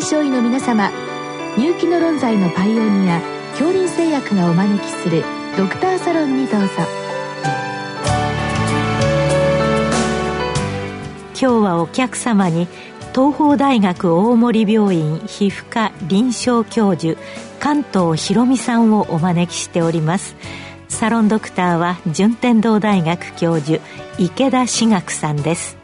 臨床医の皆様入気の論剤のパイオニア恐林製薬がお招きするドクターサロンにどうぞ。今日はお客様に東邦大学大森病院皮膚科臨床教授関東博美さんをお招きしております。サロンドクターは順天堂大学教授池田志学さんです。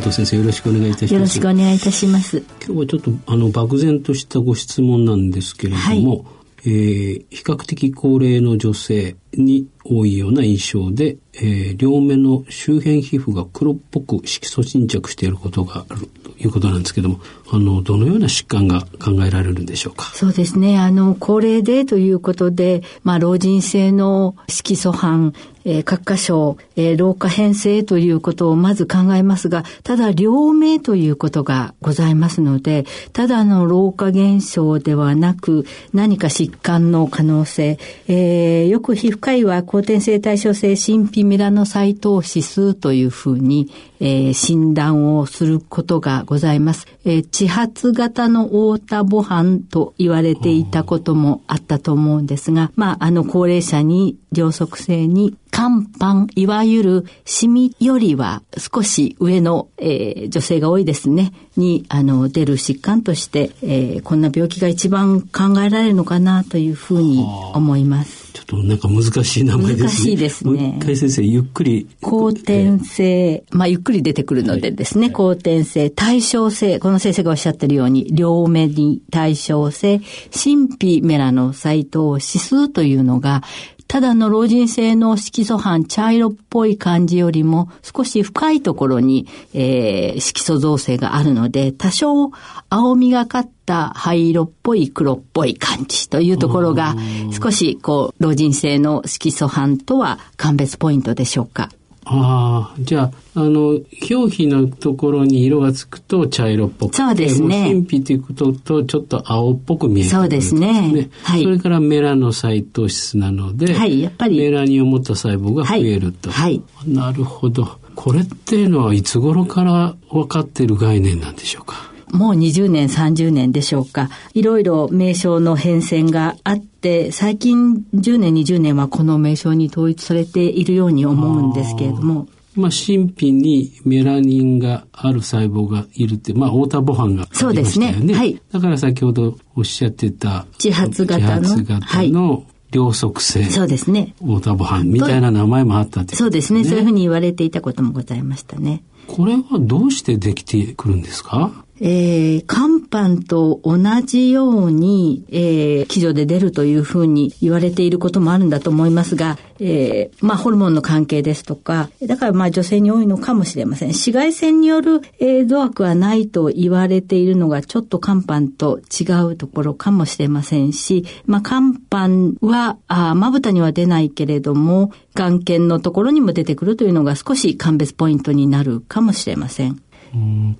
関東先生よろしくお願いいたします。よろしくお願いいたします。今日はちょっとあの漠然としたご質問なんですけれども、はいえー、比較的高齢の女性に多いような印象で、えー、両目の周辺皮膚が黒っぽく色素沈着していることがあるということなんですけども、あの、どのような疾患が考えられるんでしょうか？そうですね。あの、高齢でということで、まあ、老人性の色素斑、えー、各箇所、えー、老化編成ということをまず考えますが、ただ両名ということがございますので、ただの老化現象ではなく、何か疾患の可能性、えー、よく皮膚科医は後天性対称性神秘ミラノサイト指数というふうに、えー、診断をすることがございます。えー、地発型の太田母斑と言われていたこともあったと思うんですが、まあ、あの高齢者に両側性に肝斑、いわゆるシミよりは少し上の、えー、女性が多いですね、に、あの、出る疾患として、えー、こんな病気が一番考えられるのかなというふうに思います。ちょっとなんか難しい名前ですね。難しいですね。一回先生、ゆっくり。後天性、まあ、ゆっくり出てくるのでですね、はい、後天性、対称性、この先生がおっしゃってるように、両目に対称性、神秘メラノ細胞指数というのが、ただの老人性の色素斑、茶色っぽい感じよりも少し深いところに、えー、色素造成があるので、多少青みがかった灰色っぽい黒っぽい感じというところが、少しこう、老人性の色素斑とは鑑別ポイントでしょうか。ああ、じゃあ、あの、表皮のところに色がつくと茶色っぽくそうですね。神秘ということとちょっと青っぽく見える、ね、そうですね。はい。それからメラノサイト質なので、はい、やっぱり。メラニンを持った細胞が増えると。はい。はい、なるほど。これっていうのはいつ頃から分かっている概念なんでしょうか？もう20年、30年でしょうか。いろいろ名称の変遷があって、最近10年、20年はこの名称に統一されているように思うんですけれども。まあ、神秘にメラニンがある細胞がいるって、まあ、太田母斑がありましたよね。そうですね。はい。だから先ほどおっしゃってた、自発型の。自発型の、両側性。そうですね。太田母斑みたいな名前もあったって、ね、そうですね。そういうふうに言われていたこともございましたね。これはどうしてできてくるんですか？えー、肝斑と同じように、えー、基準で出るというふうに言われていることもあるんだと思いますが、えー、まあ、ホルモンの関係ですとか、だからまあ女性に多いのかもしれません。紫外線による、えー、度悪はないと言われているのがちょっと肝斑と違うところかもしれませんし、まあ、肝斑は、あまぶたには出ないけれども、眼瞼のところにも出てくるというのが少し鑑別ポイントになるかもしれません。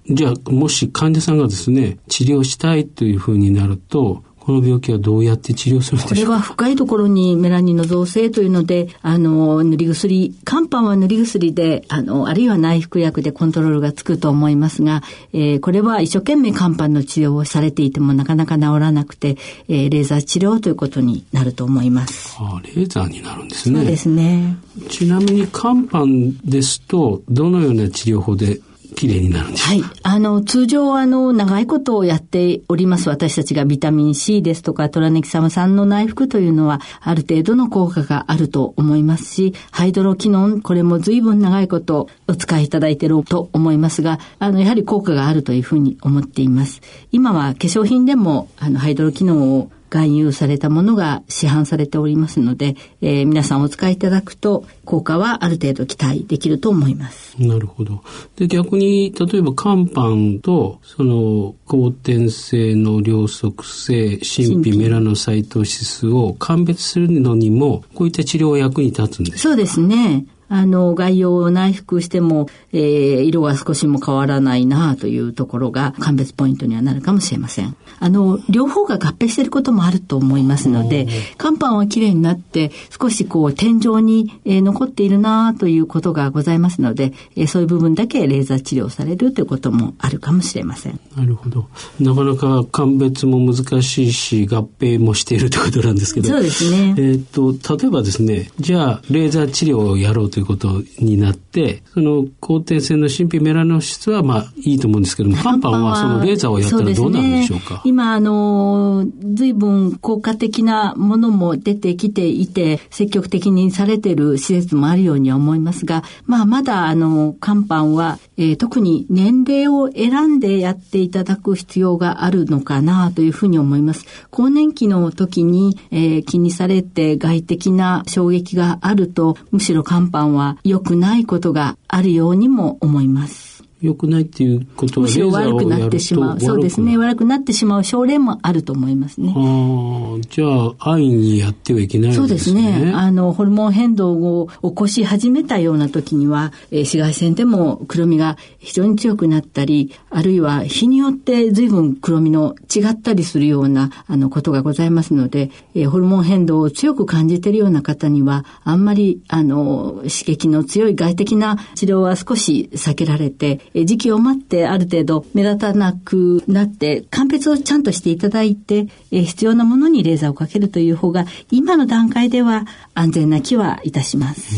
じゃあ、もし患者さんがですね、治療したいというふうになると、この病気はどうやって治療するんでしょう？これは深いところにメラニンの造成というので、あの、塗り薬、肝斑は塗り薬で、あの、あるいは内服薬でコントロールがつくと思いますが、えー、これは一生懸命肝斑の治療をされていてもなかなか治らなくて、えー、レーザー治療ということになると思います。ああ、レーザーになるんですね。そうですね。ちなみに肝斑ですと、どのような治療法で綺麗になるんですはい。あの、通常、あの、長いことをやっております私たちがビタミン C ですとか、トラネキサム酸の内服というのは、ある程度の効果があると思いますし、ハイドロキノン、これも随分長いことお使いいただいていると思いますが、あの、やはり効果があるというふうに思っています。今は化粧品でも、あの、ハイドロキノンを含有されたものが市販されておりますので、えー、皆さんお使いいただくと効果はある程度期待できると思います。なるほど。で、逆に、例えば肝斑と、その、後天性の両側性、神秘メラノサイトシスを鑑別するのにも、こういった治療は役に立つんですか？そうですね。あの、概要を内服しても、えー、色が少しも変わらないなというところが、鑑別ポイントにはなるかもしれません。あの、両方が合併していることもあると思いますので、肝斑は綺麗になって、少しこう、天井に、えー、残っているなということがございますので、えー、そういう部分だけレーザー治療されるということもあるかもしれません。なるほど。なかなか鑑別も難しいし、合併もしているということなんですけど。そうですね。えっ、と、例えばですね、じゃあ、レーザー治療をやろうということになって、その、後天性の神秘メラノ質は、まあ、いいと思うんですけども、パンパンはそのレーザーをやったらどうなるんでしょうか、ね、今、あの、随分効果的なものも出てきていて、積極的にされている施設もあるようには思いますが、まあ、まだ、あの、肝斑は、えー、特に年齢を選んでやっていただく必要があるのかなというふうに思います。更年期の時に、えー、気にされて外的な衝撃があると、むしろ肝斑は良くないことがあるようにも思います。良くないっていうことはむしろ悪くなってしまう。そうですね。悪くなってしまう症例もあると思いますね。ああ、じゃあ、安易にやってはいけない、ね、そうですね。あの、ホルモン変動を起こし始めたような時には、えー、紫外線でも黒みが非常に強くなったり、あるいは日によって随分黒みの違ったりするような、あの、ことがございますので、えー、ホルモン変動を強く感じているような方には、あんまり、あの、刺激の強い外的な治療は少し避けられて、時期を待ってある程度目立たなくなって、鑑別をちゃんとしていただいて、必要なものにレーザーをかけるという方が、今の段階では安全な気はいたします。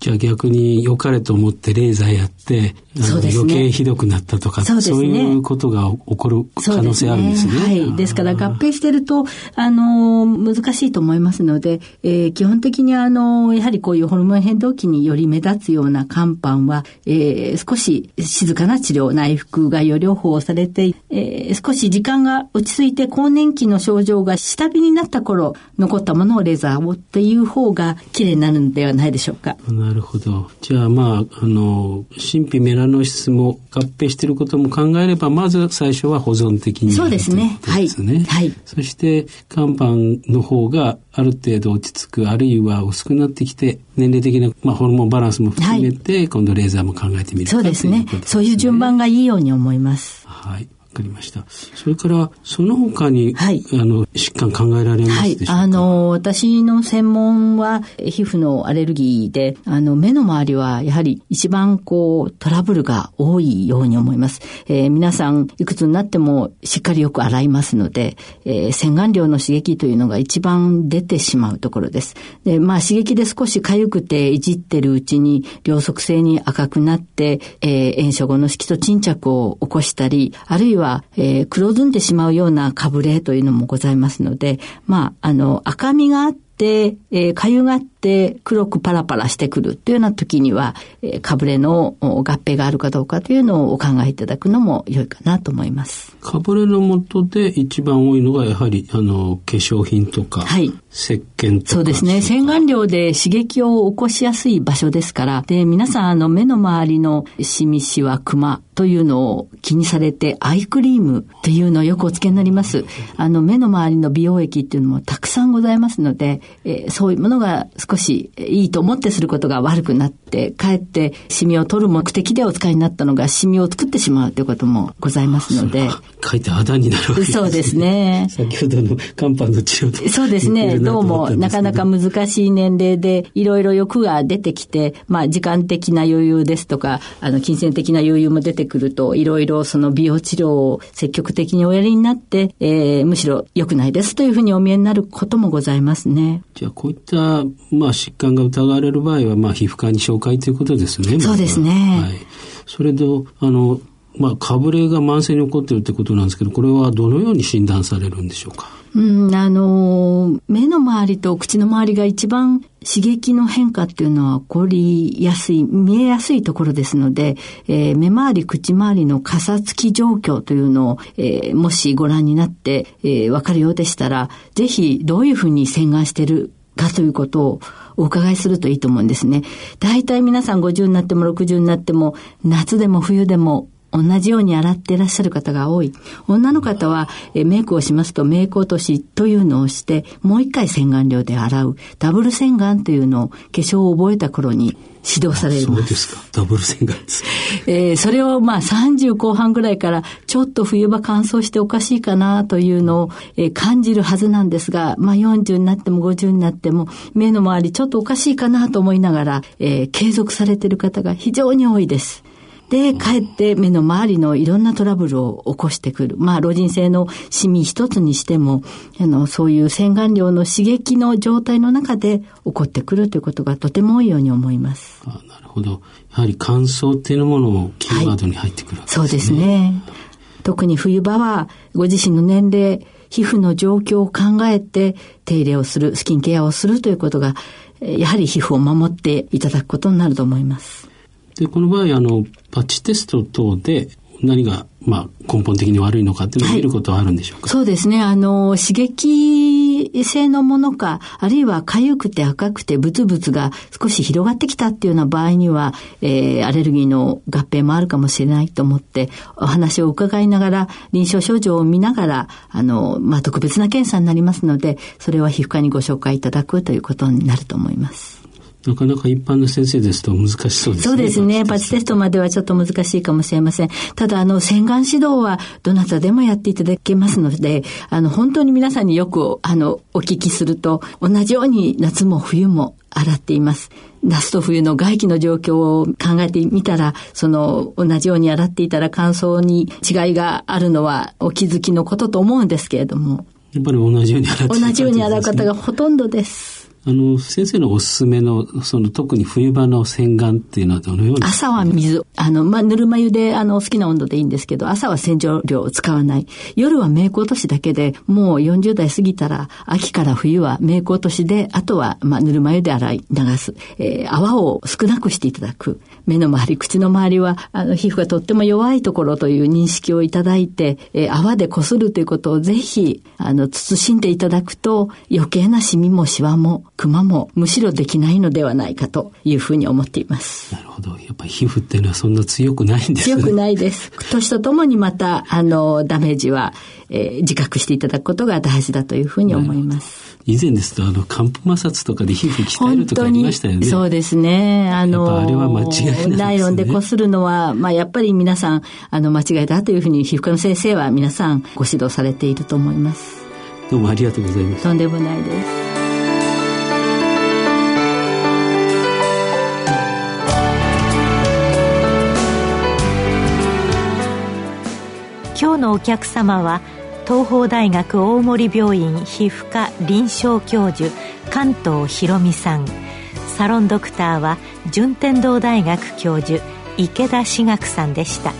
じゃあ逆に良かれと思ってレーザーやって、そうですね、余計ひどくなったとか、そうね、そういうことが起こる可能性あるんですね。すねはい。ですから合併してると、あの、難しいと思いますので、えー、基本的にあの、やはりこういうホルモン変動期により目立つような肝斑は、えー、少し静かかな治療、内服概要療法をされて、えー、少し時間が落ち着いて更年期の症状が下火になった頃、残ったものをレーザーをっていう方が綺麗になるんではないでしょうか。なるほど。じゃあまあ、あの、神秘メラノ質も合併していることも考えれば、まず最初は保存的に、そうですね。はい。はい。そして、肝斑の方がある程度落ち着く、あるいは薄くなってきて、年齢的な、まあ、ホルモンバランスも含めて、はい、今度レーザーも考えてみるそうですね。そういう順番がいいように思います。はい。かりました。それから、その他に、はい、あの、疾患考えられますでしょうか、はい、あの、私の専門は、皮膚のアレルギーで、あの、目の周りは、やはり一番こう、トラブルが多いように思います。えー、皆さん、いくつになっても、しっかりよく洗いますので、えー、洗顔料の刺激というのが一番出てしまうところです。で、まあ、刺激で少し痒くて、いじってるうちに、両側性に赤くなって、えー、炎症後の色素沈着を起こしたり、あるいはは、えー、黒ずんでしまうようなかぶれというのもございますので、まあ、あの、赤みがあって、えー、かゆがって黒くパラパラしてくるっていうような時には、えー、かぶれの合併があるかどうかというのをお考えいただくのも良いかなと思います。かぶれのもとで一番多いのがやはり、あの、化粧品とか、はい、石鹸とか。そうですね。洗顔料で刺激を起こしやすい場所ですから、で、皆さん、あの、目の周りのシミシワクマというのを気にされて、アイクリームというのをよくお付けになります。あの、目の周りの美容液っていうのもたくさんございますので、えー、そういうものが少しいいと思ってすることが悪くなって、かえってシミを取る目的でお使いになったのがシミを作ってしまうということもございますので。書いてあだになるわけですね。そうですね。先ほどの肝斑の治療と。そうですね。どうもなかなか難しい年齢で、いろいろ欲が出てきて、まあ時間的な余裕ですとか、あの金銭的な余裕も出てくると、いろいろその美容治療を積極的におやりになって、えー、むしろ良くないですというふうにお見えになることもございますね。じゃあこういった、まあ疾患が疑われる場合は、まあ皮膚科に紹介ということですね。そうですね。はい。それと、あの、まあ、かぶれが慢性に起こっているということなんですけど、これはどのように診断されるんでしょうか？うん、あの、目の周りと口の周りが一番刺激の変化っていうのは起こりやすい、見えやすいところですので、えー、目周り、口周りのかさつき状況というのを、えー、もしご覧になって、えー、わかるようでしたら、ぜひどういうふうに洗顔してるかということをお伺いするといいと思うんですね。大体皆さん50になっても60になっても、夏でも冬でも同じように洗っていらっしゃる方が多い。女の方は、えメイクをしますとメイク落としというのをして、もう一回洗顔料で洗う。ダブル洗顔というのを化粧を覚えた頃に指導されます。そうですか。ダブル洗顔です。えー、それをまあ30後半ぐらいからちょっと冬場乾燥しておかしいかなというのを、えー、感じるはずなんですが、まあ40になっても50になっても目の周りちょっとおかしいかなと思いながら、えー、継続されている方が非常に多いです。で、かえって目の周りのいろんなトラブルを起こしてくる。まあ、老人性のシミ一つにしても、あの、そういう洗顔料の刺激の状態の中で起こってくるということがとても多いように思います。あなるほど。やはり乾燥っていうものもキーワードに入ってくる、ねはい、そうですね。特に冬場は、ご自身の年齢、皮膚の状況を考えて手入れをする、スキンケアをするということが、やはり皮膚を守っていただくことになると思います。で、この場合、あの、パッチテスト等で何が、まあ、根本的に悪いのかっていうのを見ることはあるんでしょうか、はい、そうですね。あの、刺激性のものか、あるいは痒くて赤くてブツブツが少し広がってきたっていうような場合には、えー、アレルギーの合併もあるかもしれないと思って、お話を伺いながら、臨床症状を見ながら、あの、まあ、特別な検査になりますので、それは皮膚科にご紹介いただくということになると思います。なかなか一般の先生ですと難しそうですね。そうですね。パチテストまではちょっと難しいかもしれません。ただ、あの、洗顔指導はどなたでもやっていただけますので、あの、本当に皆さんによく、あの、お聞きすると、同じように夏も冬も洗っています。夏と冬の外気の状況を考えてみたら、その同じように洗っていたら乾燥に違いがあるのはお気づきのことと思うんですけれども。やっぱり同じように洗って、ね、同じように洗う方がほとんどです。あの、先生のおすすめの、その特に冬場の洗顔っていうのはどのように？朝は水。あの、まあ、ぬるま湯で、あの、好きな温度でいいんですけど、朝は洗浄量を使わない。夜はメイク落としだけで、もう40代過ぎたら、秋から冬はメイク落としで、あとは、まあ、ぬるま湯で洗い流す。えー、泡を少なくしていただく。目の周り、口の周りは、あの、皮膚がとっても弱いところという認識をいただいて、えー、泡でこするということをぜひ、あの、慎んでいただくと、余計なシミもシワも、クマも、むしろできないのではないかというふうに思っています。なるほど。やっぱり皮膚っていうのはそんな強くないんですね。強くないです。年とともにまた、あの、ダメージは、えー、自覚していただくことが大事だというふうに思います。以前ですと、あの、寒風摩擦とかで皮膚鍛えるとかありましたよね。そうですね。あの、あれは間違いない、ね、ナイロンでこするのは、まあ、やっぱり皆さん、あの、間違いだというふうに皮膚科の先生は皆さんご指導されていると思います。どうもありがとうございます。とんでもないです。今日のお客様は東邦大学大森病院皮膚科臨床教授関東博美さん。サロンドクターは順天堂大学教授池田志学さんでした。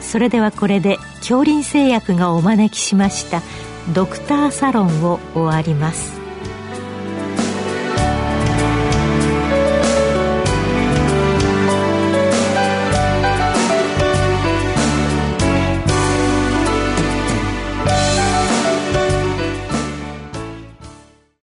それではこれで恐林製薬がお招きしましたドクターサロンを終わります。